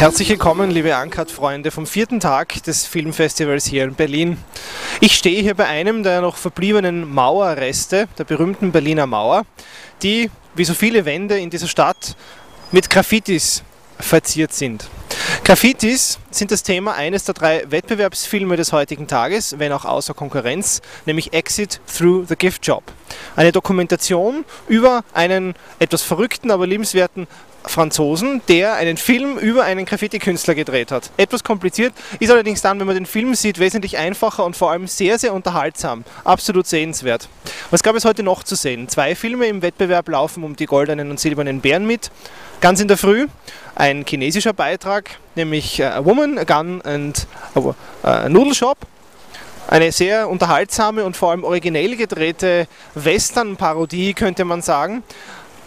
Herzlich willkommen, liebe Uncut-Freunde vom vierten Tag des Filmfestivals hier in Berlin. Ich stehe hier bei einem der noch verbliebenen Mauerreste der berühmten Berliner Mauer, die, wie so viele Wände in dieser Stadt, mit Graffitis verziert sind. Graffitis sind das Thema eines der drei Wettbewerbsfilme des heutigen Tages, wenn auch außer Konkurrenz, nämlich Exit Through the Gift Job. Eine Dokumentation über einen etwas verrückten, aber liebenswerten Franzosen, der einen Film über einen Graffiti-Künstler gedreht hat. Etwas kompliziert, ist allerdings dann, wenn man den Film sieht, wesentlich einfacher und vor allem sehr, sehr unterhaltsam. Absolut sehenswert. Was gab es heute noch zu sehen? Zwei Filme im Wettbewerb laufen um die goldenen und silbernen Bären mit. Ganz in der Früh ein chinesischer Beitrag, nämlich A Woman, a Gun and a Noodle Shop. Eine sehr unterhaltsame und vor allem originell gedrehte Western-Parodie, könnte man sagen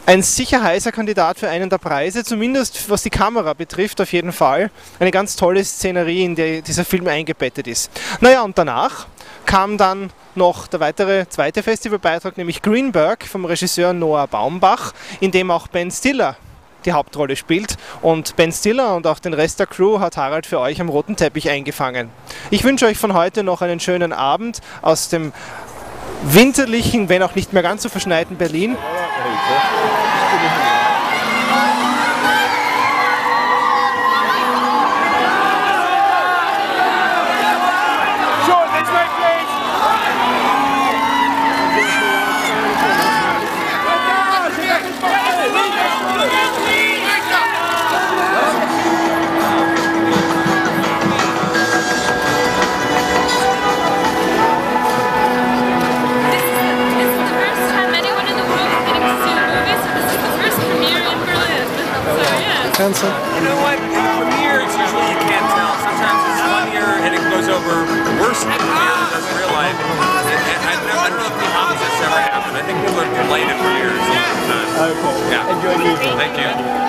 ein sicher heißer Kandidat für einen der Preise, zumindest was die Kamera betrifft, auf jeden Fall. Eine ganz tolle Szenerie, in der dieser Film eingebettet ist. Naja, und danach kam dann noch der weitere zweite Festivalbeitrag, nämlich Greenberg vom Regisseur Noah Baumbach, in dem auch Ben Stiller die Hauptrolle spielt. Und Ben Stiller und auch den Rest der Crew hat Harald für euch am roten Teppich eingefangen. Ich wünsche euch von heute noch einen schönen Abend aus dem winterlichen, wenn auch nicht mehr ganz so verschneiten Berlin. 하고 있어요. Cancer. You know what? In the premiere, it's usually you can't tell. Sometimes it's funnier and it goes over worse in premiere than it does in real life. And, and I, don't know, I don't know if the opposite's ever happened. I think people are delighted premieres. Okay. Yeah. Enjoy the evening. Thank you.